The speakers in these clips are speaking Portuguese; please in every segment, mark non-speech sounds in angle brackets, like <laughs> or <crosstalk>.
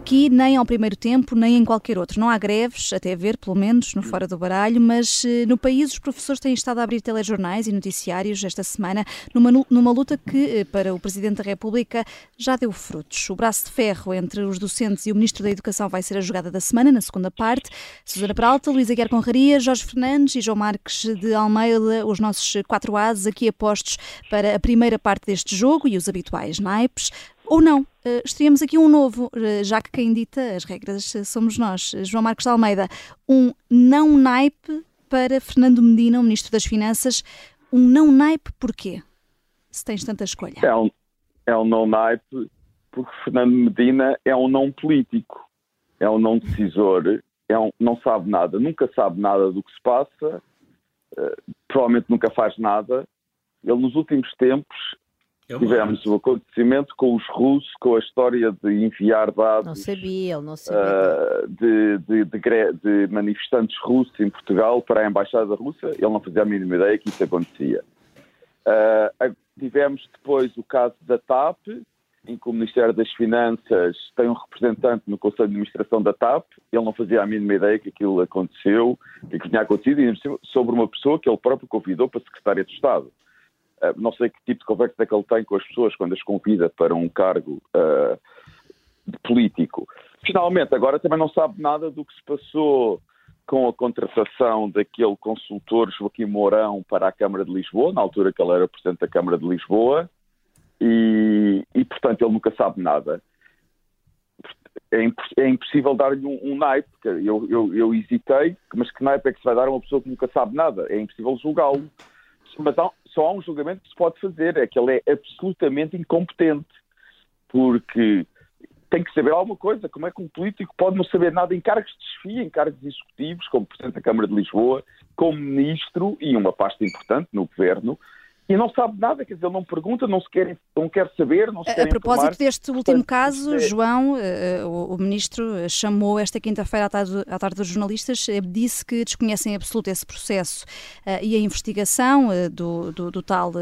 Aqui, nem ao primeiro tempo, nem em qualquer outro. Não há greves, até ver, pelo menos, no Fora do Baralho, mas eh, no país os professores têm estado a abrir telejornais e noticiários esta semana numa, numa luta que, eh, para o Presidente da República, já deu frutos. O braço de ferro entre os docentes e o Ministro da Educação vai ser a jogada da semana, na segunda parte. Susana Peralta, Luísa Guerra Conraria, Jorge Fernandes e João Marques de Almeida, os nossos quatro ases aqui apostos para a primeira parte deste jogo e os habituais naipes. Ou não, uh, estreamos aqui um novo, uh, já que quem dita as regras uh, somos nós. João Marcos de Almeida, um não naipe para Fernando Medina, o Ministro das Finanças. Um não naipe porquê? Se tens tanta escolha. É um, é um não naipe porque Fernando Medina é um não político, é um não decisor, é um, não sabe nada, nunca sabe nada do que se passa, provavelmente nunca faz nada. Ele nos últimos tempos é Tivemos o acontecimento com os russos, com a história de enviar dados. Não sabia, ele não sabia. Uh, de, de, de, de, manifestantes russos em Portugal para a Embaixada Russa. Ele não fazia a mínima ideia que isso acontecia. Uh, tivemos depois o caso da TAP, em que o Ministério das Finanças tem um representante no Conselho de Administração da TAP. Ele não fazia a mínima ideia que aquilo aconteceu, que tinha acontecido, e sobre uma pessoa que ele próprio convidou para Secretária de Estado. Uh, não sei que tipo de conversa é que ele tem com as pessoas quando as convida para um cargo uh, político. Finalmente, agora também não sabe nada do que se passou com a contratação daquele consultor Joaquim Mourão para a Câmara de Lisboa, na altura que ele era Presidente da Câmara de Lisboa, e, e portanto ele nunca sabe nada. É, é impossível dar-lhe um, um naipe, eu, eu, eu hesitei, mas que naipe é que se vai dar a uma pessoa que nunca sabe nada? É impossível julgá-lo. Mas há, só há um julgamento que se pode fazer, é que ele é absolutamente incompetente, porque tem que saber alguma coisa. Como é que um político pode não saber nada em cargos de desfia, em cargos executivos, como Presidente da Câmara de Lisboa, como Ministro e uma pasta importante no Governo, e não sabe nada, quer dizer, ele não pergunta, não, se quer, não quer saber, não se quer A propósito informar. deste último caso, é... João, uh, o, o, Ministro chamou esta quinta-feira à tarde, à tarde dos jornalistas, uh, disse que desconhecem absoluto esse processo uh, e a investigação do, do, do, tal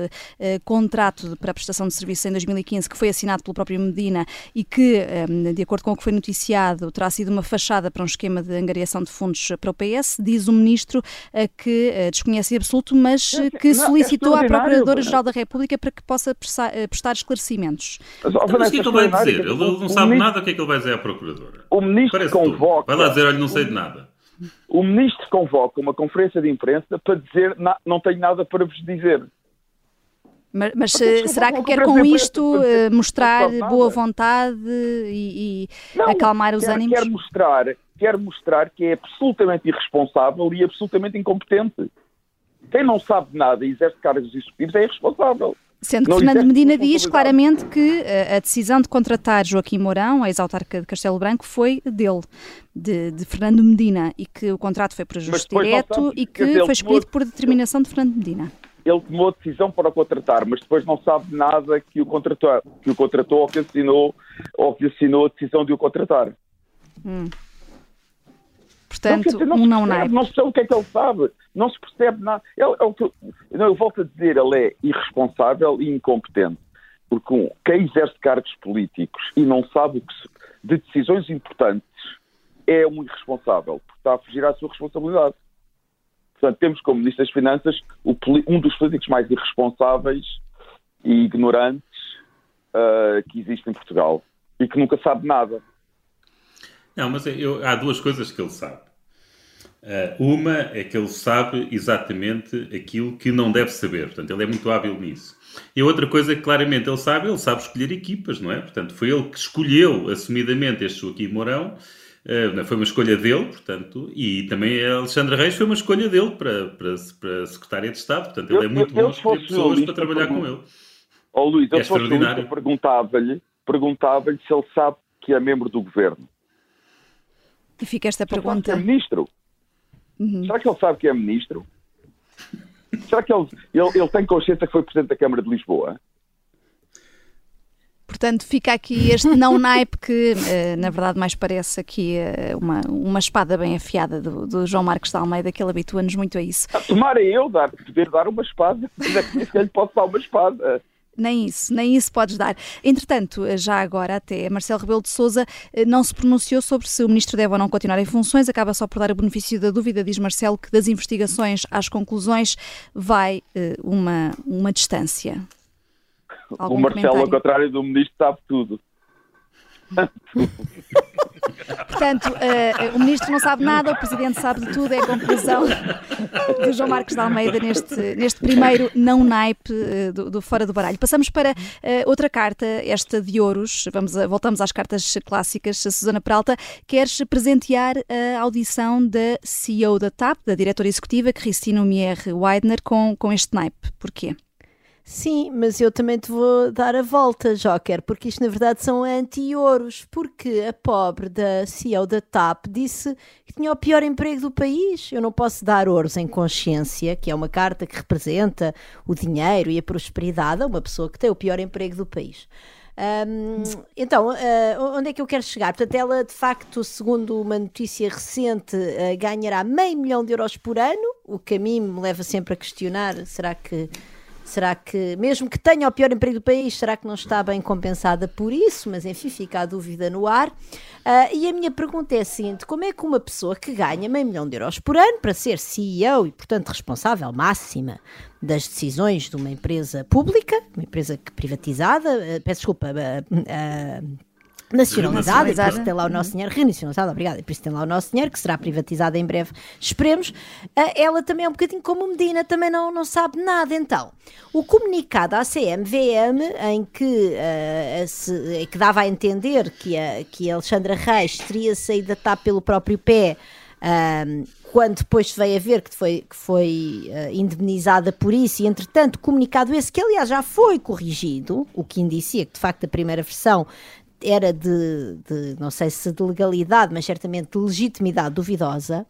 contrato para a prestação de serviço em 2015, que foi assinado pelo próprio Medina e que, de acordo com o que foi noticiado, terá sido uma fachada para um esquema de angariação de fundos para o PS, diz o Ministro que desconhece absoluto, mas que é solicitou à Procuradoria Procuradora-Geral da República para que possa eh, prestar esclarecimientos. Mas, ó, Vanessa, o que é que ele vai dizer? Ele não sabe ministro, nada, o que é que ele vai dizer à Procuradora? O Ministro Parece convoca... Tudo. Vai lá dizer, olha, não sei de nada. O Ministro convoca uma conferência de imprensa para dizer não tenho nada para vos dizer. Mas, mas eh, será que quer com isto uh, mostrar boa vontade e, e não, acalmar os quer, ânimos? Quer mostrar, quer mostrar que é absolutamente irresponsável e absolutamente incompetente. Quem não sabe nada e exerce cargos executivos é irresponsável. Sendo que não Fernando Medina diz claramente que eh, a decisão de contratar Joaquim Mourão, ex-autarca de Castelo Branco, foi dele, de, de, Fernando Medina, e que o contrato foi por ajuste direto e que foi escolhido por determinação de Fernando Medina. Ele tomou a decisão para o contratar, mas depois não sabe nada que o contratou, que o contratou ou que assinou, ou que assinou a decisão de o contratar. Hum. Portanto, não, um não naipe. Não sei o que é que ele sabe, não se percebe nada. Ele, não, eu volto a dizer, ele é irresponsável e incompetente. Porque um, quem exerce cargos políticos e não sabe se, de decisões importantes é um irresponsável, porque está a fugir à sua responsabilidade. Portanto, temos como Ministro das Finanças o, um dos políticos mais irresponsáveis e ignorantes uh, que existe em Portugal e que nunca sabe nada. Não, mas eu, há duas coisas que ele sabe. Uh, uma é que ele sabe exatamente aquilo que não deve saber, portanto, ele é muito hábil nisso. E a outra coisa que claramente ele sabe, ele sabe escolher equipas, não é? Portanto, foi ele que escolheu assumidamente este Joaquim Mourão, uh, foi uma escolha dele, portanto, e também a Alexandre Reis foi uma escolha dele para, para, para secretária de Estado, portanto, ele é muito bom escolher pessoas para trabalhar com ele. Ó oh, Luís, é eu extraordinário. perguntava-lhe perguntava se ele sabe que é membro do governo. E fica esta pergunta. Será que é ministro? Uhum. Será que ele sabe que é ministro? Será que ele, ele, ele tem consciência que foi presidente da Câmara de Lisboa? Portanto, fica aqui este não naipe que, eh, na verdade, mais parece aqui eh, uma, uma espada bem afiada do, do João Marcos de Almeida, que ele habitua-nos muito a isso. A tomara eu dar, poder dar uma espada, é que nem lhe posso dar uma espada. Nem isso, nem isso podes dar. Entretanto, já agora até Marcelo Rebelo de Sousa eh, não se pronunciou sobre se o ministro deve ou não continuar em funções, acaba só por dar o benefício da dúvida, diz Marcelo, que das investigações às conclusões vai uh, uma, uma distância. Algum o Marcelo, comentário? ao contrário do ministro, sabe tudo. <laughs> Portanto, uh, o ministro não sabe nada, o presidente sabe de tudo, é a conclusão do João Marcos de Almeida neste, neste primeiro não naipe uh, do, do, Fora do Baralho. Passamos para uh, outra carta, esta de Ouros. Vamos a, voltamos às cartas clássicas. Susana Peralta, queres presentear a audição da CEO da TAP, da diretora executiva, Cristina Mier Weidner, com, com este naipe. Porquê? Sim, mas eu também te vou dar a volta, Joker, porque isto na verdade são anti-ouros, porque a pobre da CEO da TAP disse que tinha o pior emprego do país. Eu não posso dar ouros em consciência, que é uma carta que representa o dinheiro e a prosperidade a uma pessoa que tem o pior emprego do país. Um, então, uh, onde é que eu quero chegar? Portanto, ela de facto, segundo uma notícia recente, uh, ganhará meio milhão de euros por ano, o que a mim me leva sempre a questionar: será que Será que, mesmo que tenha o pior emprego do país, será que não está bem compensada por isso? Mas enfim, fica a dúvida no ar. Uh, e a minha pergunta é a seguinte: como é que uma pessoa que ganha meio milhão de euros por ano para ser CEO e, portanto, responsável máxima das decisões de uma empresa pública, uma empresa privatizada, uh, peço desculpa, uh, nacionalizada, e por isso tem lá o nosso dinheiro, renacionalizada, obrigada, e por isso tem lá o nosso dinheiro, que será privatizada em breve, esperemos. Uh, ela também é um bocadinho como Medina, também não, não sabe nada. Então, o comunicado à CMVM, em que, uh, se, que dava a entender que a, que a Alexandra Reis teria saído da TAP pelo próprio pé. Uh, quando depois veio a ver que foi, que foi uh, indemnizada por isso, e entretanto, comunicado esse, que aliás já foi corrigido, o que indicia que de facto a primeira versão era de, de, não sei se de legalidade, mas certamente de legitimidade duvidosa.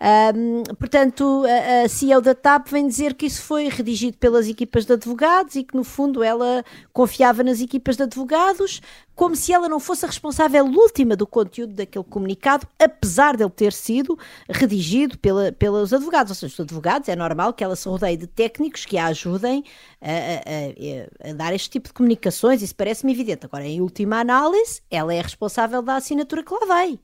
Um, portanto, a, a CEO da TAP vem dizer que isso foi redigido pelas equipas de advogados e que, no fundo, ela confiava nas equipas de advogados, como se ela não fosse a responsável última do conteúdo daquele comunicado, apesar de ele ter sido redigido pela, pelos advogados. Ou seja, os advogados, é normal que ela se rodeie de técnicos que a ajudem a, a, a, a dar este tipo de comunicações, isso parece-me evidente. Agora, em última análise, ela é responsável da assinatura que lá vai.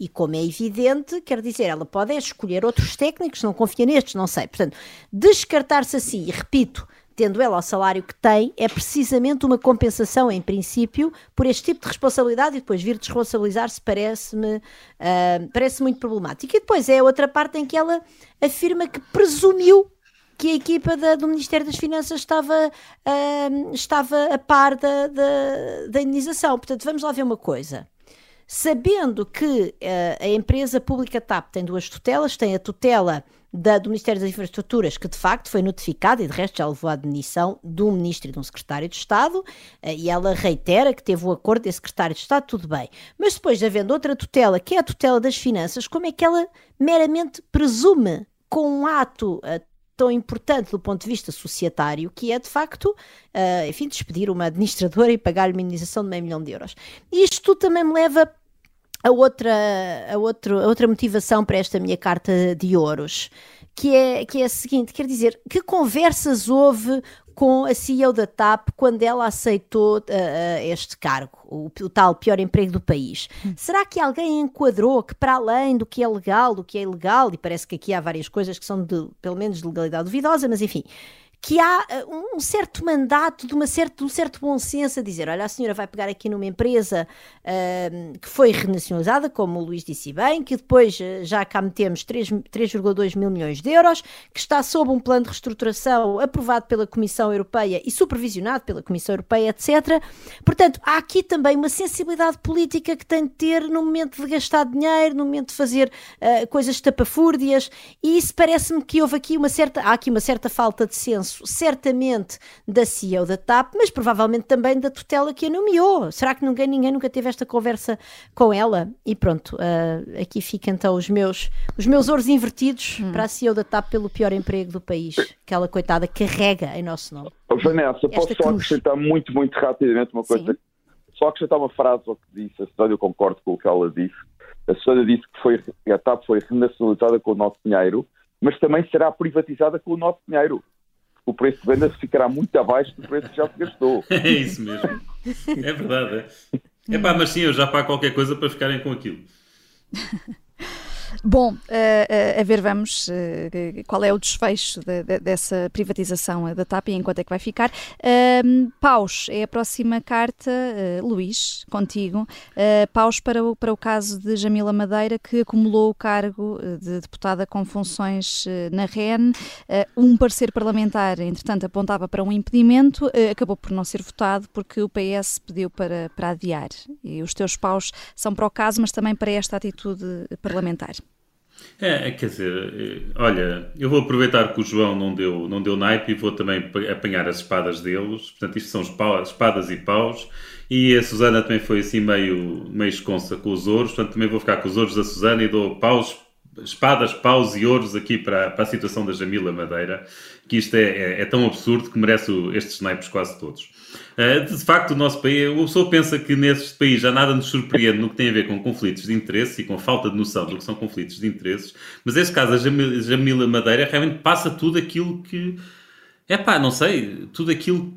E como é evidente, quer dizer, ela pode é escolher outros técnicos, não confia nestes, não sei. Portanto, descartar-se assim, e repito, tendo ela o salário que tem, é precisamente uma compensação, em princípio, por este tipo de responsabilidade e depois vir desresponsabilizar-se parece-me uh, parece muito problemático. E depois é a outra parte em que ela afirma que presumiu que a equipa da, do Ministério das Finanças estava, uh, estava a par da, da, da indenização. Portanto, vamos lá ver uma coisa sabendo que uh, a empresa pública TAP tem duas tutelas, tem a tutela da, do Ministério das Infraestruturas, que de facto foi notificada e de resto já levou à admissão de um ministro e de um secretário de Estado, uh, e ela reitera que teve o acordo desse secretário de Estado, tudo bem. Mas depois de havendo outra tutela, que é a tutela das finanças, como é que ela meramente presume com um ato uh, tão importante do ponto de vista societário, que é de facto, uh, enfim, despedir uma administradora e pagar-lhe uma indenização de meio milhão de euros. Isto tudo também me leva a outra, a, outro, a outra motivação para esta minha carta de ouros, que é, que é a seguinte: quer dizer, que conversas houve com a CEO da TAP quando ela aceitou uh, este cargo, o, o, tal pior emprego do país. Hum. Será que alguém enquadrou que, para além do que é legal, do que é ilegal, e parece que aqui há várias coisas que são de, pelo menos, de legalidade duvidosa, mas enfim, que há uh, um certo mandato de, uma certa, um certo bom senso a dizer: olha, a senhora vai pegar aqui numa empresa uh, que foi renacionalizada, como o Luís disse bem, que depois uh, já cá metemos 3,2 mil milhões de euros, que está sob um plano de reestruturação aprovado pela Comissão Europeia e supervisionado pela Comissão Europeia, etc. Portanto, há aqui também uma sensibilidade política que tem de ter no momento de gastar dinheiro, no momento de fazer uh, coisas tapafúrdias, e isso parece-me que houve aqui uma certa, há aqui uma certa falta de senso certamente da CEO da TAP, mas provavelmente também da tutela que a nomeou. Será que ninguém, ninguém nunca teve esta conversa com ela? E pronto, uh, aqui ficam então os meus, os meus ouros invertidos hum. para a CEO da TAP pelo pior emprego do país. Aquela coitada carrega em nosso nome. Vanessa, posso só acrescentar muito, muito rapidamente uma coisa? Sim. Só acrescentar uma frase ao que disse a Susana, eu concordo com o que ela disse. A Susana disse que foi, a TAP foi renacionalizada com o nosso dinheiro, mas também será privatizada com o nosso dinheiro o preço de venda ficará muito abaixo do preço que já se gastou. <laughs> É isso mesmo. É verdade. É, pá, mas sim, eu já pago qualquer coisa para ficarem com aquilo. Bom, uh, a ver, vamos, uh, qual é o desfecho de, de, dessa privatização da TAP e enquanto é que vai ficar. Uh, paus, é a próxima carta, Luís, contigo. paus para o, para o caso de Jamila Madeira, que acumulou o cargo de deputada com funções na REN. um parecer parlamentar, entretanto, apontava para um impedimento, acabou por não ser votado porque o PS pediu para, para adiar. E os teus paus são para o caso, mas também para esta atitude parlamentar. É, é, quer dizer, eh, olha, eu vou aproveitar que o João não deu, não deu naipe e vou também apanhar as espadas deles. Portanto, isto são espadas e paus. E a Susana também foi assim meio, meio esconsa com os ouros. Portanto, também vou ficar com os ouros da Susana e dou paus, espadas, paus e ouros aqui para, para a situação da Jamila Madeira. Que isto é, é, é tão absurdo que merece estes naipes quase todos. Eh, de facto, o nosso país, o pessoa pensa que neste país já nada nos surpreende no que tem a ver com conflitos de interesse e com falta de noção do que são conflitos de interesses, mas este caso, a Jamila Madeira, realmente passa tudo aquilo que. É pá, não sei, tudo aquilo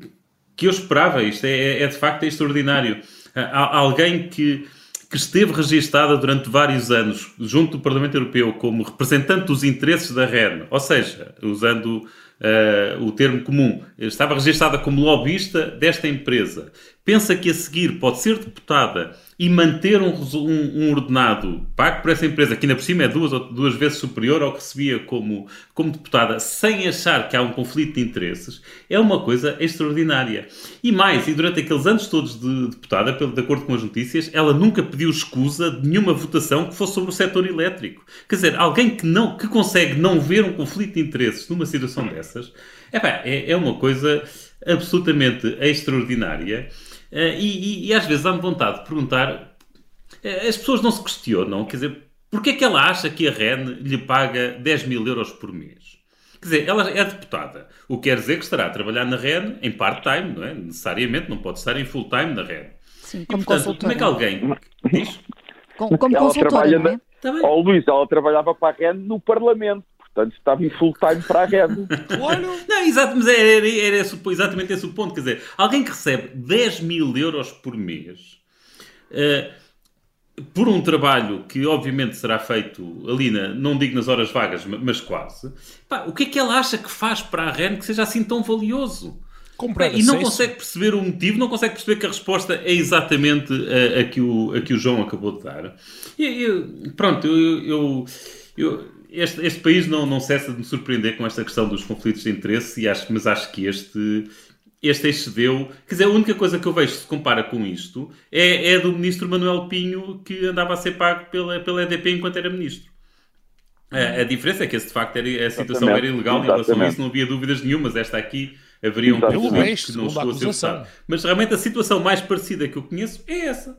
que eu esperava. Isto é, é, é de facto extraordinário. Há alguém que, que esteve registada durante vários anos junto do Parlamento Europeu como representante dos interesses da REN, ou seja, usando uh, o termo comum, estava registrada como lobbyista desta empresa, pensa que a seguir pode ser deputada e manter um, um, um, ordenado pago por essa empresa, que ainda por cima é duas, duas vezes superior ao que recebia como, como deputada, sem achar que há um conflito de interesses, é uma coisa extraordinária. E mais, e durante aqueles anos todos de deputada, de acordo com as notícias, ela nunca pediu escusa de nenhuma votação que fosse sobre o setor elétrico. Quer dizer, alguém que, não, que consegue não ver um conflito de interesses numa situação dessas, é, é uma coisa absolutamente extraordinária. Eh, e, e, e às vezes dá-me vontade de perguntar, eh, as pessoas não se questionam, quer dizer, porquê é que ela acha que a REN lhe paga 10 mil euros por mês? Quer dizer, ela é deputada, o que quer dizer que estará a trabalhar na REN em part-time, não é? Necessariamente, não pode estar em full-time na REN. Sim, como e, portanto, como é que alguém diz? Como, como consultora, não é? Oh, Luís, ela trabalhava para a REN no Parlamento. Portanto, estava em full time para a rede. não, exato, mas era, era, era esse, exatamente esse o ponto. Quer dizer, alguém que recebe 10 mil euros por mês uh, por um trabalho que obviamente será feito ali, na, não digo nas horas vagas, mas quase, pá, o que é que ela acha que faz para a REN que seja assim tão valioso? Pá, e não consegue perceber o motivo, não consegue perceber que a resposta é exatamente a, a, que, o, a que o João acabou de dar. E, eu, pronto, eu, eu, eu este, este país não, não cessa de me surpreender com esta questão dos conflitos de interesse, e acho, mas acho que este, este excedeu. Quer dizer, a única coisa que eu vejo se compara com isto é, é do ministro Manuel Pinho, que andava a ser pago pela, pela EDP enquanto era ministro. A, a diferença é que esse, de facto era, a situação era ilegal e em relação a isso não havia dúvidas nenhumas. Esta aqui haveria um conflito que não chegou a ser votado. Mas realmente a situação mais parecida que eu conheço é essa.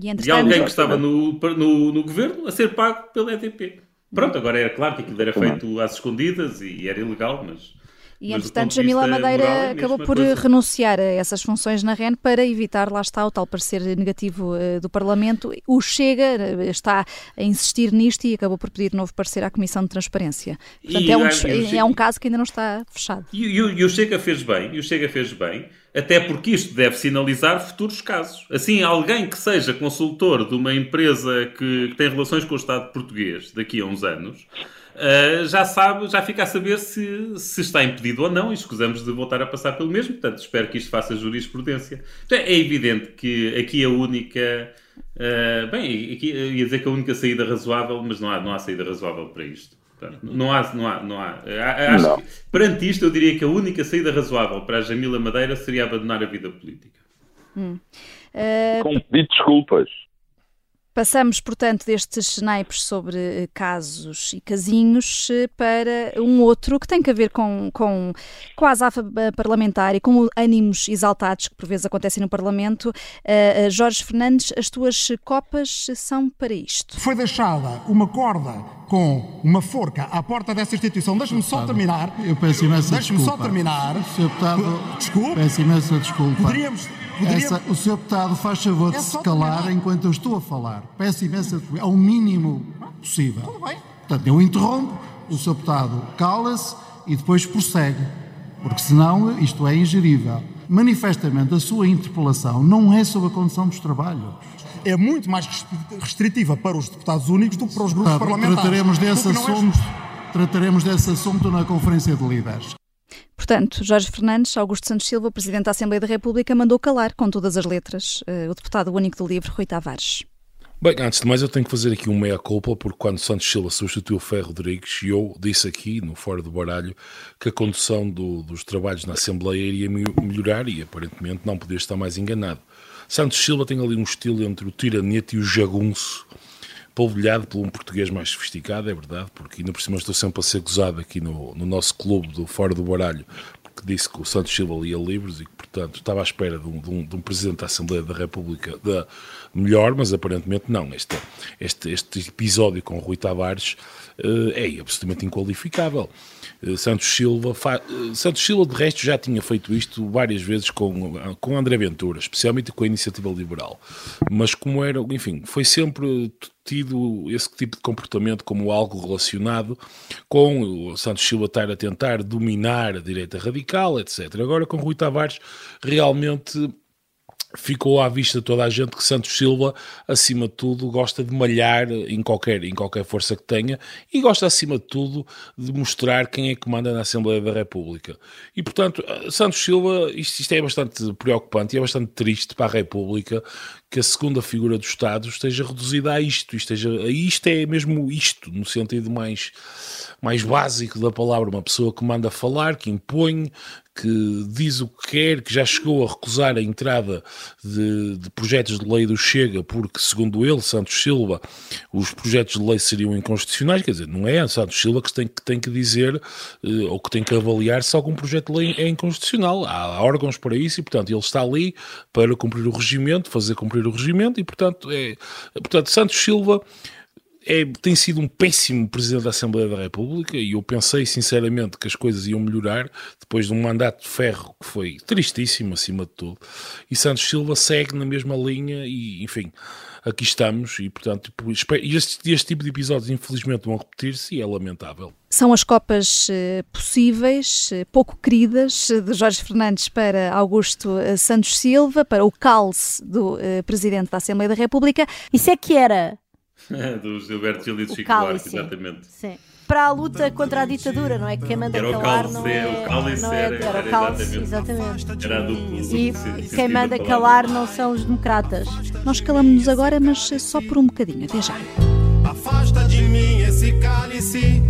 E de alguém que estava no, no, no governo a ser pago pela EDP. Pronto, agora era claro que aquilo era feito às escondidas e era ilegal, mas e, entretanto, Jamila Madeira moral, acabou por coisa. renunciar a essas funções na REN para evitar, lá está, o tal parecer negativo uh, do Parlamento. O Chega uh, está a insistir nisto e acabou por pedir novo parecer à Comissão de Transparência. Portanto, e, é, um, é, é um caso que ainda não está fechado. E, e, e, o Chega fez bem, e o Chega fez bem, até porque isto deve sinalizar futuros casos. Assim, alguém que seja consultor de uma empresa que, que tem relações com o Estado português daqui a uns anos uh, já sabe, já fica a saber se, se está impedido ou não e escusamos de voltar a passar pelo mesmo. Portanto, espero que isto faça jurisprudência. Então, é evidente que aqui a única. Uh, bem, aqui ia dizer que a única saída razoável, mas não há, não há saída razoável para isto. Portanto, não há, não há, não há. Acho não. que, perante isto, eu diria que a única saída razoável para a Jamila Madeira seria abandonar a vida política. Hum. Uh... Com pedido de desculpas. Passamos, portanto, destes naipes sobre eh, casos e casinhos eh, para um outro que tem que ver com, com, com a azafa eh, parlamentar e com ânimos exaltados que por vezes acontecem no Parlamento. Uh, Jorge Fernandes, as tuas copas são para isto. Foi deixada uma corda com uma forca à porta dessa instituição. Deixe-me só terminar. Eu peço imensa Deixe-me só terminar. Sr. Deputado, Desculpe. Peço imensa desculpa. Poderíamos essa, o Sr. Deputado faz favor de é se calar enquanto eu estou a falar. Peço imensa ao mínimo possível. Tudo bem. Portanto, eu interrompo, o Sr. Deputado cala-se e depois prossegue. porque senão isto é ingerível. Manifestamente, a sua interpelação não é sobre a condição dos trabalhos. É muito mais restritiva para os deputados únicos do que para os grupos Tá, parlamentares. trataremos desse é assunto, trataremos desse assunto na Conferência de Líderes. Portanto, Jorge Fernandes, Augusto Santos Silva, Presidente da Assembleia da República, mandou calar com todas as letras eh, o deputado único do LIVRE, Rui Tavares. Bem, antes de mais eu tenho que fazer aqui um meia-culpa, porque quando Santos Silva substituiu Ferro Rodrigues, eu disse aqui, no Fora do Baralho, que a condução do- dos trabalhos na Assembleia iria me- melhorar e aparentemente não podia estar mais enganado. Santos Silva tem ali um estilo entre o tiranete e o jagunço, polvilhado por um português mais sofisticado, é verdade, porque ainda por cima estou sempre a ser gozado aqui no, no nosso clube do Fora do Baralho, porque disse que o Santos Silva lia livros e que, portanto, estava à espera de um, de um- de um Presidente da Assembleia da República da melhor, mas aparentemente não. Este, este, este episódio com o Rui Tavares eh, é absolutamente inqualificável. Eh, Santos Silva, eh, Santos Silva, de resto, já tinha feito isto várias vezes com, com André Ventura, especialmente com a Iniciativa Liberal. Mas como era, enfim, foi sempre tido esse tipo de comportamento como algo relacionado com o Santos Silva estar a tentar dominar a direita radical, etc. Agora com Rui Tavares realmente ficou à vista toda a gente que Santos Silva, acima de tudo, gosta de malhar em qualquer, em qualquer força que tenha e gosta, acima de tudo, de mostrar quem é que manda na Assembleia da República. E, portanto, Santos Silva, isto, isto é bastante preocupante e é bastante triste para a República que a segunda figura do Estado esteja reduzida a isto, esteja, a isto é mesmo isto, no sentido mais, mais básico da palavra, uma pessoa que manda falar, que impõe, que diz o que quer, que já chegou a recusar a entrada de, de projetos de lei do Chega, porque, segundo ele, Santos Silva, os projetos de lei seriam inconstitucionais, quer dizer, não é Santos Silva que tem que, tem que dizer eh, ou que tem que avaliar se algum projeto de lei é inconstitucional. Há órgãos para isso e, portanto, ele está ali para cumprir o regimento, fazer cumprir o regimento e, portanto, é, portanto Santos Silva é, tem sido um péssimo Presidente da Assembleia da República e eu pensei sinceramente que as coisas iam melhorar depois de um mandato de ferro que foi tristíssimo acima de tudo. E Santos Silva segue na mesma linha e, enfim, aqui estamos e, portanto, tipo, este, este tipo de episódios infelizmente vão repetir-se e é lamentável. São as copas eh, possíveis, eh, pouco queridas, eh, de Jorge Fernandes para Augusto Santos Silva, para o calce do Presidente da Assembleia da República. Isso é que era <laughs> do Gilberto Gil e do Chico Buarque, cálice. exatamente. Sim. Para a luta contra a ditadura, não é? Quem manda Era calar cálice, não é. o cálice não é, era- era era o cálice, exatamente. exatamente. Era a duplo- E sentido quem da manda calar não são os democratas. Nós calamos-nos agora, mas eh, só por um bocadinho. Até já. Afasta de mim esse cálice.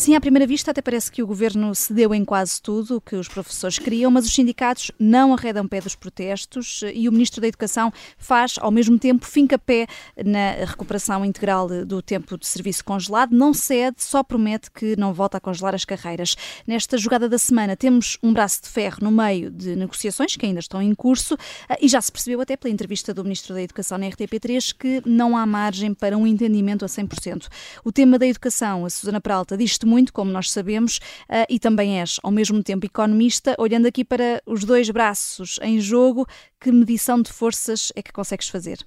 Assim, à primeira vista, até parece que o governo cedeu em quase tudo o que os professores queriam, mas os sindicatos não arredam pé dos protestos e o Ministro da Educação faz, ao mesmo tempo, finca-pé na recuperação integral do tempo de serviço congelado, não cede, só promete que não volta a congelar as carreiras. Nesta jogada da semana, temos um braço de ferro no meio de negociações que ainda estão em curso ah, e já se percebeu até pela entrevista do Ministro da Educação na RTP3 que não há margem para um entendimento a 100%. O tema da educação, a Susana Peralta diz-te muito, como nós sabemos, ah, e também és, ao mesmo tempo, economista. Olhando aqui para os dois braços em jogo, que medição de forças é que consegues fazer?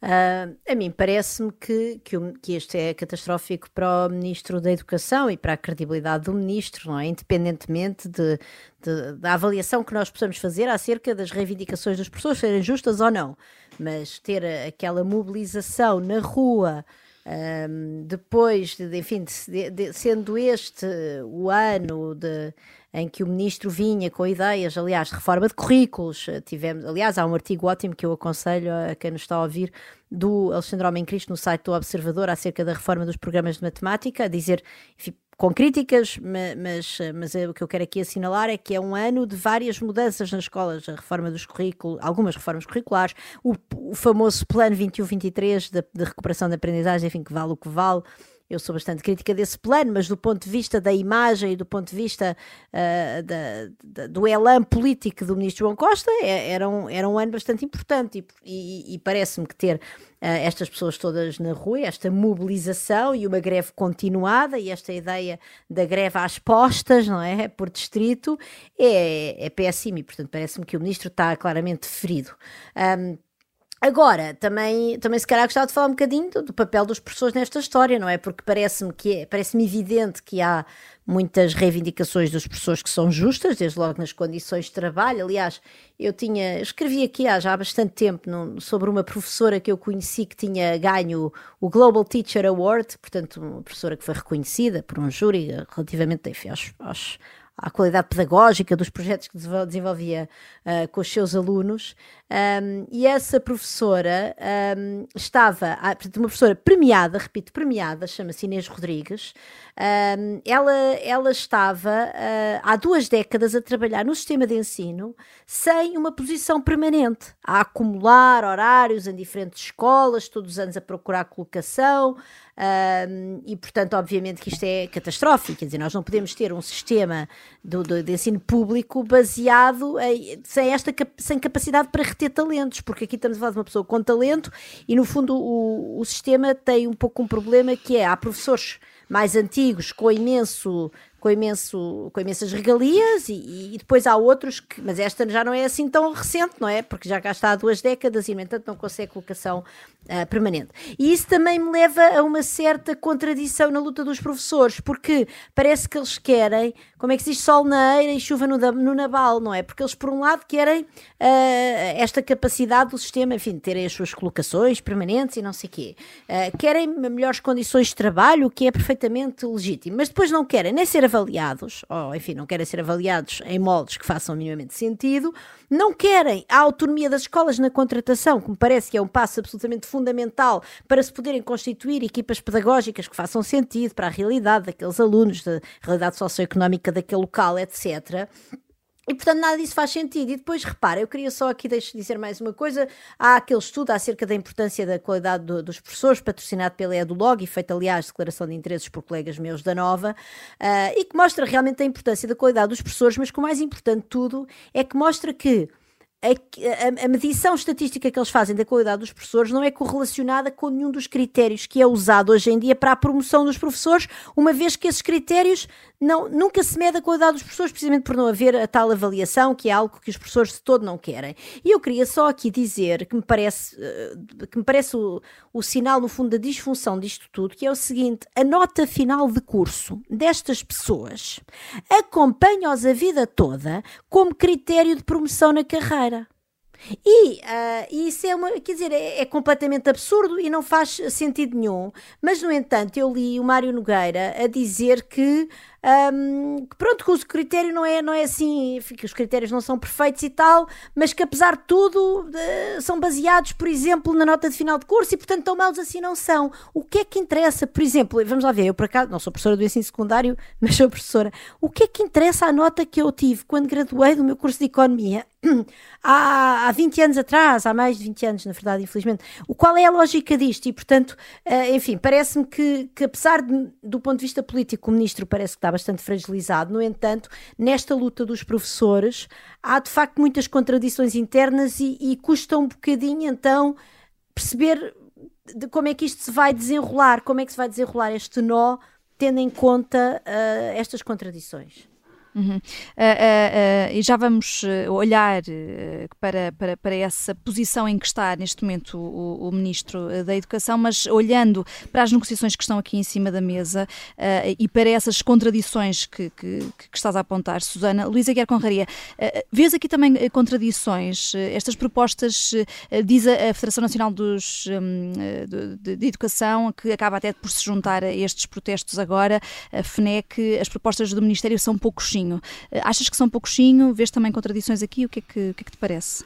Ah, a mim parece-me que, que, que este é catastrófico para o Ministro da Educação e para a credibilidade do Ministro, não é? Independentemente de, de- da avaliação que nós possamos fazer acerca das reivindicações das pessoas serem justas ou não. Mas ter aquela mobilização na rua. Ahm, depois, de, enfim, de- de- sendo este o ano de, em que o ministro vinha com ideias, aliás, de reforma de currículos, eh, tivemos, aliás, há um artigo ótimo que eu aconselho a quem nos está a ouvir, do Alexandre Homem Cristo no site do Observador acerca da reforma dos programas de matemática, a dizer, enfim, com críticas, ma- mas, mas é o que eu quero aqui assinalar é que é um ano de várias mudanças nas escolas, a reforma dos currículos, algumas reformas curriculares, o, o famoso plano 21-23 de, de recuperação da aprendizagem, enfim, que vale o que vale, eu sou bastante crítica desse plano, mas do ponto de vista da imagem e do ponto de vista uh, da, da, do elan político do ministro João Costa, é, era, um, era um ano bastante importante e, e, e parece-me que ter uh, estas pessoas todas na rua, esta mobilização e uma greve continuada e esta ideia da greve às postas, não é? Por distrito, é, é péssimo e, portanto, parece-me que o ministro está claramente ferido. Um, Agora, também, também se calhar gostava de falar um bocadinho do, do papel dos professores nesta história, não é? Porque parece-me que é, parece-me evidente que há muitas reivindicações dos professores que são justas, desde logo nas condições de trabalho. Aliás, eu tinha, escrevi aqui há já há bastante tempo sobre uma professora que eu conheci que tinha ganho o Global Teacher Award, portanto, uma professora que foi reconhecida por um júri relativamente enfim, aos, aos à qualidade pedagógica dos projetos que desenvolvia uh, com os seus alunos. Um, e essa professora um, estava, portanto, uma professora premiada, repito, premiada, chama-se Inês Rodrigues. Um, ela, ela estava uh, há duas décadas a trabalhar no sistema de ensino sem uma posição permanente, a acumular horários em diferentes escolas, todos os anos a procurar colocação. Um, e, portanto, obviamente que isto é catastrófico, quer dizer, nós não podemos ter um sistema do, do, de ensino público baseado em, sem, esta, sem capacidade para reter talentos, porque aqui estamos a falar de uma pessoa com talento e, no fundo, o, o sistema tem um pouco um problema que é, há professores mais antigos com imenso com, imenso, com imensas regalias e, e, depois há outros que, mas esta já não é assim tão recente, não é? Porque já cá está há duas décadas e, no entanto, não consegue colocação uh, permanente. E isso também me leva a uma certa contradição na luta dos professores, porque parece que eles querem, como é que se diz, sol na eira e chuva no, no nabal, não é? Porque eles, por um lado, querem uh, esta capacidade do sistema, enfim, de terem as suas colocações permanentes e não sei o quê. Uh, querem melhores condições de trabalho, o que é perfeitamente legítimo, mas depois não querem nem ser avaliados, ou enfim, não querem ser avaliados em moldes que façam minimamente sentido, não querem a autonomia das escolas na contratação, que me parece que é um passo absolutamente fundamental para se poderem constituir equipas pedagógicas que façam sentido para a realidade daqueles alunos, da realidade socioeconómica daquele local, etc. E, portanto, nada disso faz sentido. E depois, repara, eu queria só aqui dizer mais uma coisa. Há aquele estudo acerca da importância da qualidade do, dos professores, patrocinado pela EduLog e feito, aliás, declaração de interesses por colegas meus da Nova, uh, e que mostra realmente a importância da qualidade dos professores, mas que o mais importante de tudo é que mostra que a, a, a, medição estatística que eles fazem da qualidade dos professores não é correlacionada com nenhum dos critérios que é usado hoje em dia para a promoção dos professores, uma vez que esses critérios não, nunca se mede a qualidade dos professores, precisamente por não haver a tal avaliação, que é algo que os professores de todo não querem. E eu queria só aqui dizer que me parece, eh, que me parece o, o sinal, no fundo, da disfunção disto tudo, que é o seguinte: a nota final de curso destas pessoas acompanha-os a vida toda como critério de promoção na carreira. E uh, isso é uma, quer dizer, é, é, completamente absurdo e não faz sentido nenhum. Mas, no entanto, eu li o Mário Nogueira a dizer que um, que pronto, que o critério não é, não é assim, que os critérios não são perfeitos e tal, mas que apesar de tudo de, são baseados, por exemplo, na nota de final de curso e portanto tão maus assim não são. O que é que interessa? Por exemplo, vamos lá ver, eu por acaso não sou professora do ensino secundário, <laughs> mas sou professora. O que é que interessa a nota que eu tive quando graduei do meu curso de Economia? <clears throat> Há, há 20 anos atrás, há mais de 20 anos, na verdade, infelizmente. O qual é a lógica disto? E, portanto, uh, enfim, parece-me que, que apesar de, do ponto de vista político, o ministro parece que está bastante fragilizado. No entanto, nesta luta dos professores, há de facto muitas contradições internas e, e custa um bocadinho então perceber como é que isto se vai desenrolar, como é que se vai desenrolar este nó, tendo em conta uh, estas contradições. Uhum. Uh, uh, e já vamos olhar para, para, para essa posição em que está neste momento o, o, Ministro da Educação, mas olhando para as negociações que estão aqui em cima da mesa e para essas contradições que, que, que estás a apontar, Susana, Luísa Guerra Conraria, vês aqui também contradições? Estas propostas, diz a Federação Nacional dos, um, de, de, Educação, que acaba até por se juntar a estes protestos agora, a FNEC, as propostas do Ministério são pouco sim pouquinho. Eh, achas que são pouquinho? Vês também contradições aqui? O que é que, que, é que te parece?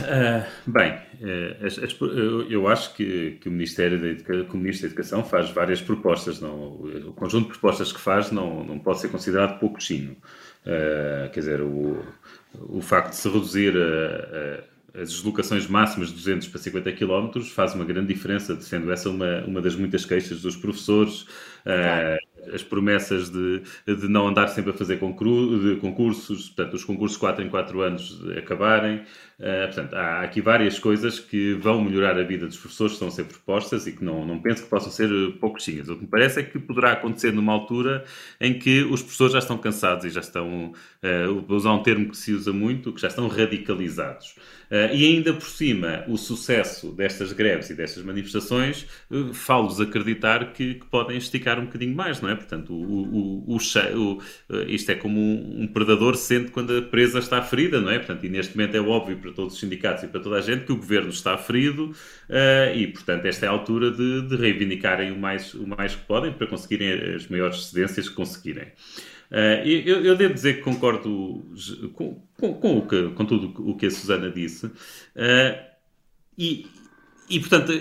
Uh, bem, uh, as, as, eu, eu, acho que, que, o Ministério da Educação, o Ministro da Educação faz várias propostas. Não, o conjunto de propostas que faz não, não pode ser considerado pouquinho. Uh, quer dizer, o, o facto de se reduzir a, as deslocações máximas de 200 para 50 km faz uma grande diferença, sendo essa uma, uma das muitas queixas dos professores. Claro. Uh, as promessas de, de não andar sempre a fazer concursos, portanto, os concursos 4 em 4 anos acabarem. Uh, portanto, há aqui várias coisas que vão melhorar a vida dos professores que estão a ser propostas e que não, não penso que possam ser pouquinhas. O que me parece é que poderá acontecer numa altura em que os professores já estão cansados e já estão, uh, vou usar um termo que se usa muito, que já estão radicalizados. Uh, e ainda por cima, o sucesso destas greves e destas manifestações uh, falo-vos acreditar que, que, podem esticar um bocadinho mais, não é? Portanto, o, o, o, uh, isto é como um, um, predador sente quando a presa está ferida, não é? Portanto, e neste momento é óbvio para todos os sindicatos e para toda a gente que o governo está ferido e, portanto, esta é a altura de, de reivindicarem o mais, o mais que podem para conseguirem as maiores cedências que conseguirem. Uh, eu, eu, devo dizer que concordo com, com, com, o que, com tudo o que a Susana disse. Uh, e, e, portanto,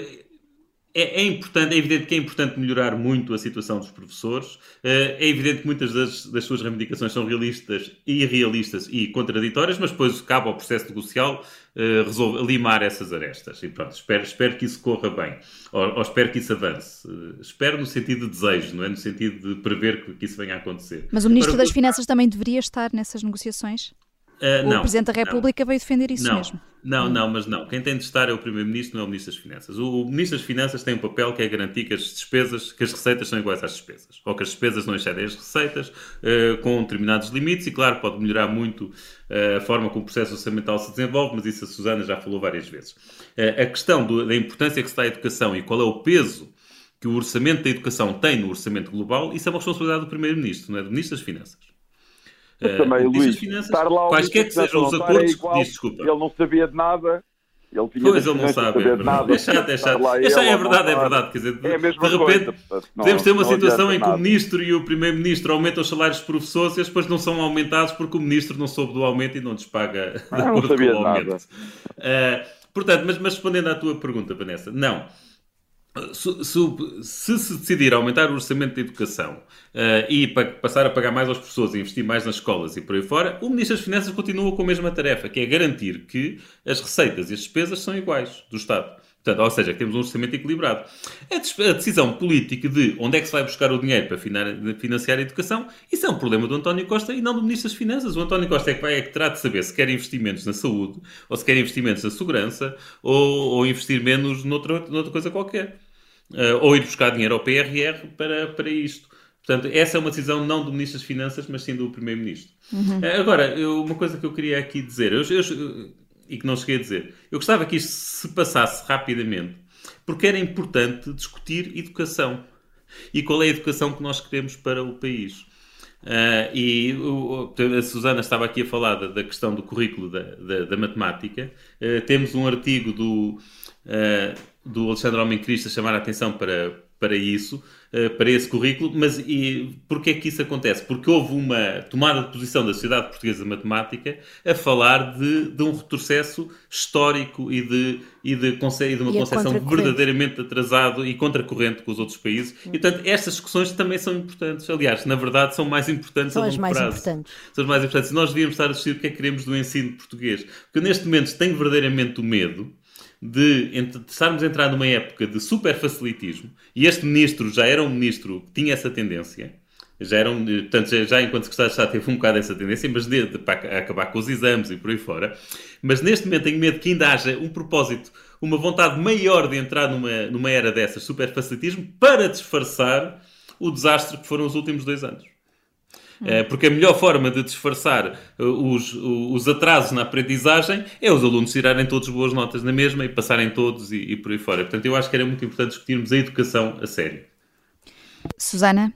é, é, importante, é evidente que é importante melhorar muito a situação dos professores. Uh, é evidente que muitas das, das, suas reivindicações são realistas, irrealistas e contraditórias, mas depois cabe ao processo negocial uh, resolver, limar essas arestas. E pronto, espero, espero que isso corra bem, ou, ou espero que isso avance. Uh, espero no sentido de desejo, não é no sentido de prever que, que isso venha a acontecer. Mas o Ministro Para, das Finanças também deveria estar nessas negociações? Uh, o não, Presidente da República não, veio defender isso não, mesmo. Não, não, mas não. Quem tem de estar é o Primeiro-Ministro, não é o Ministro das Finanças. O, o, Ministro das Finanças tem um papel que é garantir que as despesas, que as receitas são iguais às despesas. Ou que as despesas não excedem as receitas, uh, com determinados limites, e claro, pode melhorar muito uh, a forma como o processo orçamental se desenvolve, mas isso a Susana já falou várias vezes. a questão do, da importância que se dá à educação e qual é o peso que o orçamento da educação tem no orçamento global, isso é uma responsabilidade do Primeiro-Ministro, não é do Ministro das Finanças. Mas também, uh, Luís, finanças, estar lá quaisquer que sejam os acordos, igual, diz desculpa. Ele não sabia de nada. Ele tinha pois ele não sabe, é, nada, é chato, é chato. É, chato, é verdade, é verdade. Quer dizer, é de repente coisa, portanto, não, podemos ter uma situação em que o Ministro e o Primeiro-Ministro aumentam os salários dos professores e depois não são aumentados porque o Ministro não soube do aumento e não lhes paga de acordo com o aumento. Uh, portanto, mas, mas respondendo à tua pergunta, Vanessa, não. Se, se, decidir aumentar o orçamento da educação uh, e pa, passar a pagar mais aos professores e investir mais nas escolas e por aí fora, o Ministro das Finanças continua com a mesma tarefa, que é garantir que as receitas e as despesas são iguais do Estado. Portanto, ou seja, que temos um orçamento equilibrado. A decisão política de onde é que se vai buscar o dinheiro para financiar a educação, isso é um problema do António Costa e não do Ministro das Finanças. O António Costa é que vai é que terá de saber se quer investimentos na saúde, ou se quer investimentos na segurança, ou, ou investir menos noutra, noutra coisa qualquer. Uh, ou ir buscar dinheiro ao PRR para, para isto. Portanto, essa é uma decisão não do Ministro das Finanças, mas sim do Primeiro-Ministro. Uhum. Uh, agora, eu, uma coisa que eu queria aqui dizer, eu, eu, e que não cheguei a dizer. Eu gostava que isto se passasse rapidamente, porque era importante discutir educação. E qual é a educação que nós queremos para o país. Uh, e o, a Susana estava aqui a falar da, da questão do currículo da, da, da matemática. Uh, temos um artigo do, uh, do Alexandre Homem Cristo a chamar a atenção para, para isso, uh, para esse currículo, mas e porquê é que isso acontece? Porque houve uma tomada de posição da Sociedade Portuguesa de Matemática a falar de, de um retrocesso histórico e de, e de, e de uma concepção verdadeiramente atrasado e contracorrente com os outros países. Hum. E, portanto, estas discussões também são importantes. Aliás, na verdade, são mais importantes são a longo mais prazo. Importantes. São as mais importantes. E nós devíamos estar a discutir o que é que queremos do ensino português. Porque neste momento tenho verdadeiramente o medo de, estarmos a entrar numa época de super facilitismo, e este ministro já era um ministro que tinha essa tendência, já era um, portanto, já, já enquanto secretário de Estado teve um bocado essa tendência, mas de, de, para acabar com os exames e por aí fora. Mas neste momento tenho medo que ainda haja um propósito, uma vontade maior de entrar numa, numa era dessas, super facilitismo, para disfarçar o desastre que foram os últimos dois anos. Eh, porque a melhor forma de disfarçar eh, os, os atrasos na aprendizagem é os alunos tirarem todos boas notas na mesma e passarem todos e, e por aí fora. Portanto, eu acho que era muito importante discutirmos a educação a sério. Susana?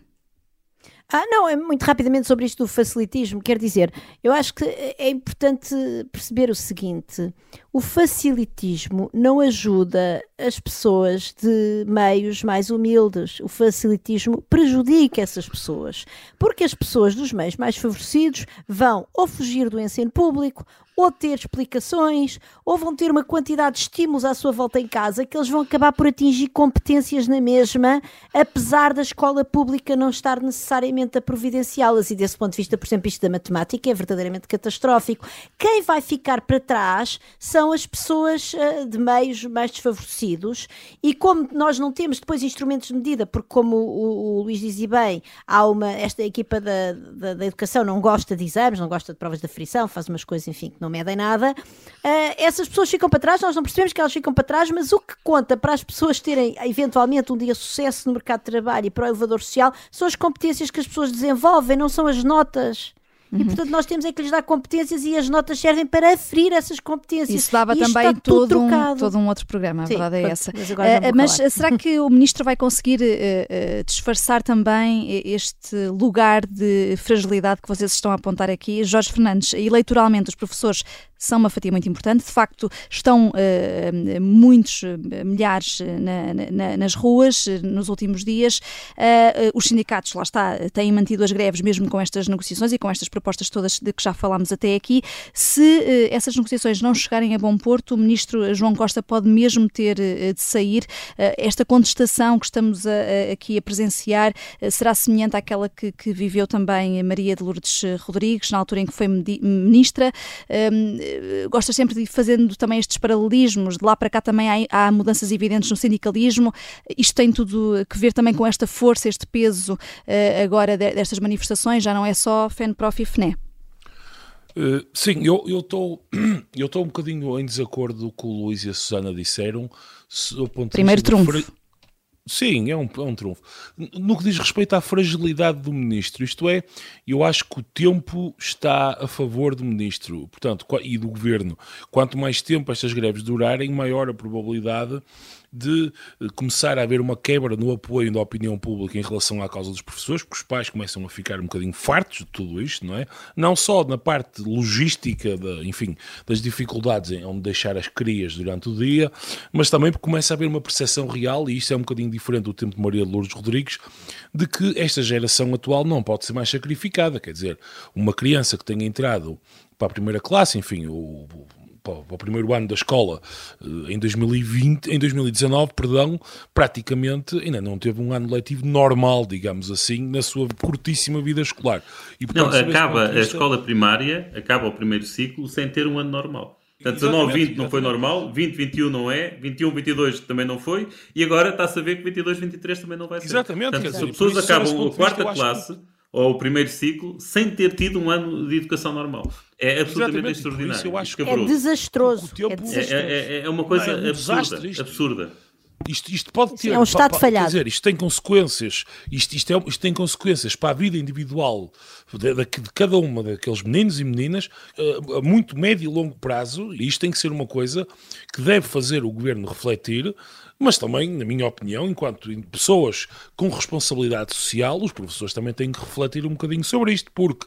Ah, não, é muito rapidamente sobre isto do facilitismo. Quer dizer, eu acho que é importante perceber o seguinte: o facilitismo não ajuda as pessoas de meios mais humildes. O facilitismo prejudica essas pessoas, porque as pessoas dos meios mais favorecidos vão ou fugir do ensino público ou ter explicações, ou vão ter uma quantidade de estímulos à sua volta em casa que eles vão acabar por atingir competências na mesma, apesar da escola pública não estar necessariamente a providenciá-las. E desse ponto de vista, por exemplo, isto da matemática é verdadeiramente catastrófico. Quem vai ficar para trás são são as pessoas uh, de meios mais desfavorecidos e como nós não temos depois instrumentos de medida, porque como o, o Luís dizia bem, há uma, esta equipa da, da, da, educação não gosta de exames, não gosta de provas de aferição, faz umas coisas, enfim, que não medem nada, uh, essas pessoas ficam para trás, nós não percebemos que elas ficam para trás, mas o que conta para as pessoas terem eventualmente um dia sucesso no mercado de trabalho e para o elevador social são as competências que as pessoas desenvolvem, não são as notas. Uhum. E portanto nós temos é que lhes dar competências e as notas servem para aferir essas competências. Isso dava e também todo um, todo um outro programa, a Sim, verdade é essa. Mas, uh, mas será que o <laughs> Ministro vai conseguir uh, uh, disfarçar também este lugar de fragilidade que vocês estão a apontar aqui? Jorge Fernandes, eleitoralmente os professores são uma fatia muito importante. De facto, estão uh, muitos, milhares na, na, nas ruas nos últimos dias. Uh, os sindicatos, lá está, têm mantido as greves mesmo com estas negociações e com estas propostas todas de que já falámos até aqui. Se uh, essas negociações não chegarem a bom porto, o ministro João Costa pode mesmo ter de sair. esta contestação que estamos a, a, aqui a presenciar será semelhante àquela que, que, viveu também Maria de Lourdes Rodrigues, na altura em que foi ministra. Eh, gosta sempre de ir fazendo também estes paralelismos. De lá para cá também há, há, mudanças evidentes no sindicalismo. Isto tem tudo a ver também com esta força, este peso uh, agora destas manifestações. Já não é só FENPROF e FNE. Uh, sim, eu estou <clears throat> eu estou um bocadinho em desacordo com o Luís e a Susana disseram. Primeiro trunfo. Sim, é um, é um trunfo. No que diz respeito à fragilidade do ministro, isto é, eu acho que o tempo está a favor do ministro portanto, e do governo. Quanto mais tempo estas greves durarem, maior a probabilidade de eh, começar a haver uma quebra no apoio da opinião pública em relação à causa dos professores, porque os pais começam a ficar um bocadinho fartos de tudo isto, não é? Não só na parte logística, de, enfim, das dificuldades em onde deixar as crias durante o dia, mas também porque começa a haver uma percepção real, e isto é um bocadinho diferente do tempo de Maria de Lourdes Rodrigues, de que esta geração atual não pode ser mais sacrificada, quer dizer, uma criança que tenha entrado para a primeira classe, enfim, o, para o primeiro ano da escola eh, em 2020, em 2019, perdão, praticamente ainda não teve um ano letivo normal, digamos assim, na sua curtíssima vida escolar. E, portanto, não, acaba a escola primária, acaba o primeiro ciclo sem ter um ano normal. Portanto, 19, 20 não foi normal, 20, 21 não é, 21, 22 também não foi, e agora está-se a ver que 22, 23 também não vai ser. Exatamente. Portanto, se as pessoas acabam a quarta classe que... ou o primeiro ciclo sem ter tido um ano de educação normal. É absolutamente extraordinário. Eu acho que é desastroso. É, desastroso. É, é, é, uma coisa é um absurda. Isto. absurda. Isto, isto, pode ter. É um Estado pa, pa, falhado. Dizer, isto tem consequências. Isto, isto, é, isto tem consequências para a vida individual de, de, de cada uma daqueles meninos e meninas a, a muito médio e longo prazo. E isto tem que ser uma coisa que deve fazer o governo refletir mas também, na minha opinião, enquanto pessoas com responsabilidade social, os professores também têm que refletir um bocadinho sobre isto, porque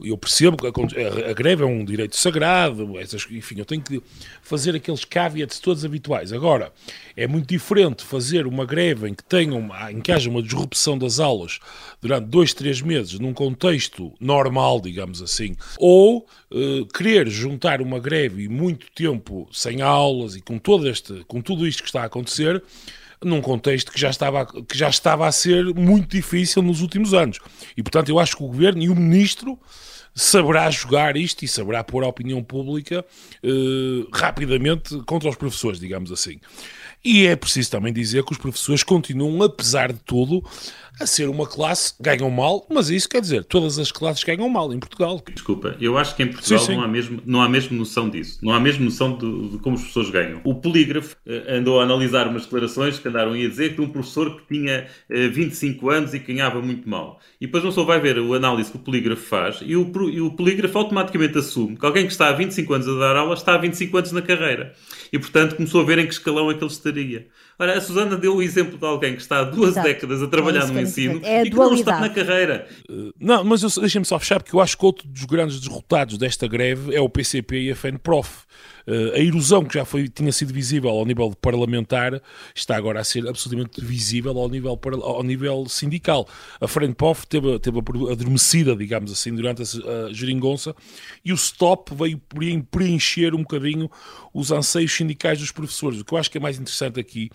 eu percebo que a, a greve é um direito sagrado, essas, enfim, eu tenho que fazer aqueles caveats todos habituais. Agora, é muito diferente fazer uma greve em que, tenha uma, em que haja uma disrupção das aulas durante dois, três meses, num contexto normal, digamos assim, ou uh, querer juntar uma greve e muito tempo sem aulas e com, todo este, com tudo isto que está a acontecer num contexto que já, estava, que já estava a ser muito difícil nos últimos anos. E, portanto, eu acho que o Governo e o Ministro saberá jogar isto e saberá pôr a opinião pública eh, rapidamente contra os professores, digamos assim. E é preciso também dizer que os professores continuam, apesar de tudo, a ser uma classe, ganham mal, mas isso quer dizer, todas as classes ganham mal em Portugal. Desculpa, eu acho que em Portugal sim, sim. Não, há mesmo, não há mesmo noção disso, não há mesmo noção de, de como as pessoas ganham. O polígrafo uh, andou a analisar umas declarações que andaram a dizer que um professor que tinha uh, eh, 25 anos e ganhava muito mal. E depois não só vai ver o análise que o polígrafo faz e o, e o polígrafo automaticamente assume que alguém que está há 25 anos a dar aula está há 25 anos na carreira. E, portanto, começou a ver em que escalão é que ele estaria. Ora, a Susana deu o exemplo de alguém que está há duas Exato. décadas a trabalhar é no ensino é e que não está na carreira. Uh, não, mas deixem-me só fechar, porque eu acho que outro dos grandes derrotados desta greve é o PCP e a FENPROF. Uh, a erosão que já foi, tinha sido visível ao nível parlamentar está agora a ser absolutamente visível ao nível, ao nível sindical. A FENPROF teve, teve adormecida, digamos assim, durante a, a geringonça e o STOP veio preencher um bocadinho os anseios sindicais dos professores. O que eu acho que é mais interessante aqui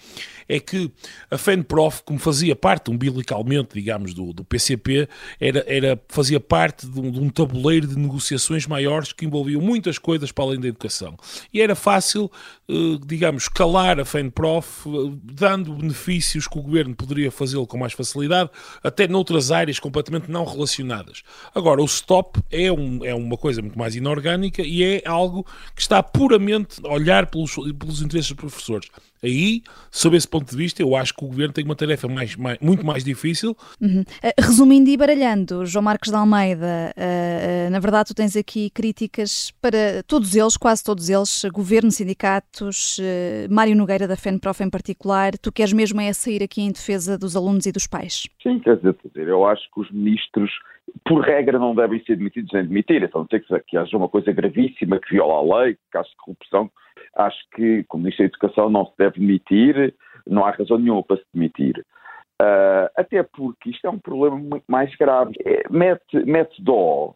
é que a FENPROF, como fazia parte umbilicalmente, digamos, do, do PCP, era, era, fazia parte de um, de um tabuleiro de negociações maiores que envolviam muitas coisas para além da educação. E era fácil, eh, digamos, calar a FENPROF, eh, dando benefícios que o governo poderia fazê-lo com mais facilidade, até noutras áreas completamente não relacionadas. Agora, o stop é, um, é uma coisa muito mais inorgânica e é algo que está puramente a olhar pelos, pelos interesses dos professores. Aí, sob esse ponto de vista, eu acho que o governo tem uma tarefa mais, mais muito mais difícil. Uhum. Uh, resumindo e baralhando, João Marcos de Almeida, uh, uh, na verdade, tu tens aqui críticas para todos eles, quase todos eles, governo, sindicatos, Mário Nogueira da FENPROF em particular. Tu queres mesmo é sair aqui em defesa dos alunos e dos pais? Sim, quer dizer, eu acho que os ministros por regra, não devem ser demitidos nem demitir. Então, não sei que, que haja uma coisa gravíssima que viola a lei, que caso de corrupção. Acho que, como Ministro da Educação, não se deve demitir, não há razão nenhuma para se demitir. Uh, até porque isto é um problema muito mais grave. É, mete, mete dó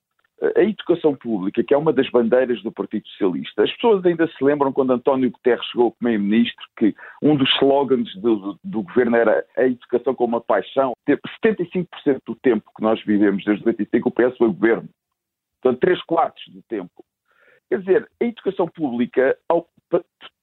a educação pública, que é uma das bandeiras do Partido Socialista, as pessoas ainda se lembram quando António Guterres chegou como primeiro-ministro que um dos slogans do, do, do, governo era a educação como uma paixão. 75% do tempo que nós vivemos desde 95 o PS foi governo. Portanto, 3 quartos do tempo. Quer dizer, a educação pública,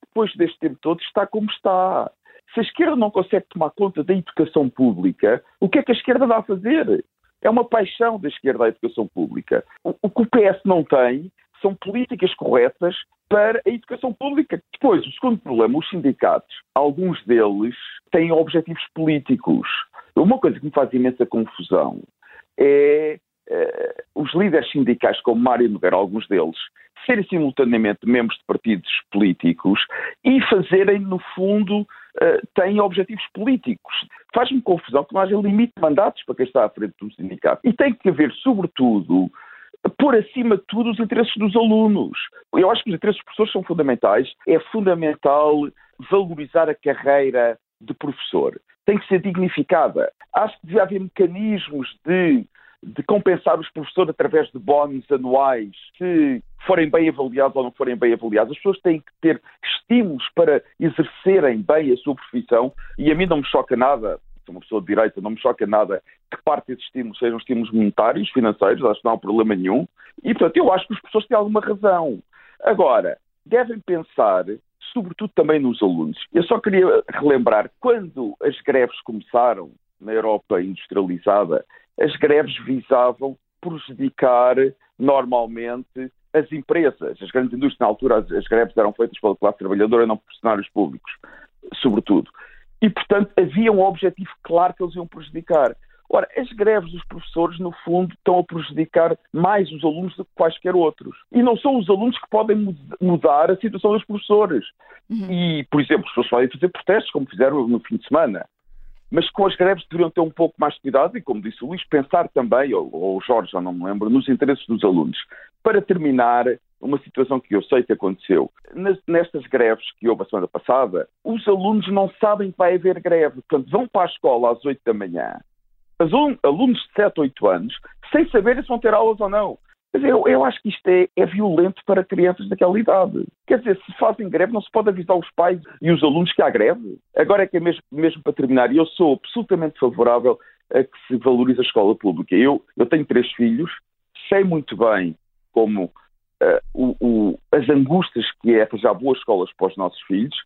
depois deste tempo todo, está como está. Se a esquerda não consegue tomar conta da educação pública, o que é que a esquerda vai fazer? É uma paixão da esquerda a educação pública. O, que o PS não tem são políticas corretas para a educação pública. Depois, o segundo problema, os sindicatos, alguns deles têm objetivos políticos. Uma coisa que me faz imensa confusão é os líderes sindicais, como Mário Nogueira, alguns deles, serem simultaneamente membros de partidos políticos e fazerem, no fundo, uh, têm objetivos políticos. Faz-me confusão que não haja limite de mandatos para quem está à frente do sindicato. E tem que haver, sobretudo, por acima de tudo, os interesses dos alunos. Eu acho que os interesses dos professores são fundamentais. É fundamental valorizar a carreira de professor. Tem que ser dignificada. Acho que devia haver mecanismos de de compensar os professores através de bónus anuais, se forem bem avaliados ou não forem bem avaliados. As pessoas têm que ter estímulos para exercerem bem a sua profissão e a mim não me choca nada, sou uma pessoa de direita, não me choca nada que parte desses estímulos sejam estímulos monetários, financeiros, acho que não há problema nenhum. E, portanto, eu acho que as pessoas têm alguma razão. Agora, devem pensar sobretudo também nos alunos. Eu só queria relembrar, quando as greves começaram na Europa industrializada, as greves visavam prejudicar normalmente as empresas, as grandes indústrias. Na altura, as, as greves eram feitas pela classe trabalhadora, não por funcionários públicos, sobretudo. E, portanto, havia um objetivo claro que eles iam prejudicar. Ora, as greves dos professores, no fundo, estão a prejudicar mais os alunos do que quaisquer outros. E não são os alunos que podem mudar a situação dos professores. Uhum. E, por exemplo, as pessoas podem fazer protestos, como fizeram no fim de semana mas com as greves deveriam ter um pouco mais de cuidado e, como disse o Luís, pensar também, ou, ou Jorge, já não me lembro, nos interesses dos alunos. Para terminar, uma situação que eu sei que aconteceu. Nestas greves que houve a semana passada, os alunos não sabem que vai haver greve. Portanto, vão para a escola às 8 da manhã, alunos de 7, 8 anos, sem saber se vão ter aulas ou não. Eu, eu acho que isto é, é, violento para crianças daquela idade. Quer dizer, se fazem greve, não se pode avisar os pais e os alunos que há greve. Agora é que é mesmo, mesmo para terminar, eu sou absolutamente favorável a que se valorize a escola pública. Eu, eu tenho três filhos, sei muito bem como uh, o, o, as angústias que é arranjar boas escolas para os nossos filhos.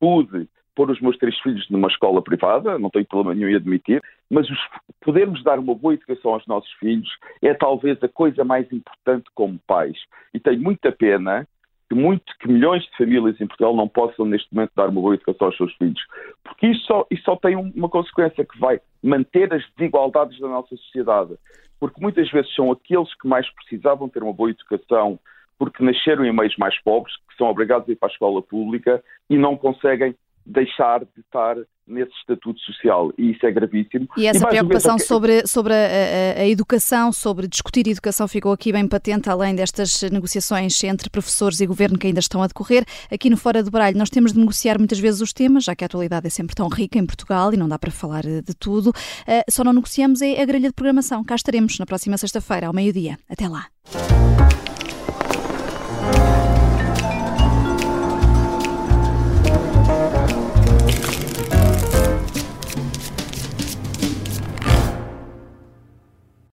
Pude pôr os meus três filhos numa escola privada, não tenho problema nenhum em admitir, mas os, podermos dar uma boa educação aos nossos filhos é talvez a coisa mais importante como pais. E tenho muita pena que, muito, que milhões de famílias em Portugal não possam neste momento dar uma boa educação aos seus filhos. Porque isso só, isso só tem uma consequência que vai manter as desigualdades da nossa sociedade. Porque muitas vezes são aqueles que mais precisavam ter uma boa educação porque nasceram em meios mais pobres, que são obrigados a ir para a escola pública e não conseguem deixar de estar nesse estatuto social e isso é gravíssimo. E essa e preocupação que... sobre, sobre a, a, a, educação, sobre discutir educação ficou aqui bem patente, além destas negociações entre professores e governo que ainda estão a decorrer. Aqui no Fora do Baralho nós temos de negociar muitas vezes os temas, já que a atualidade é sempre tão rica em Portugal e não dá para falar de tudo. Uh, só não negociamos é a grelha de programação. Cá estaremos na próxima sexta-feira, ao meio-dia. Até lá.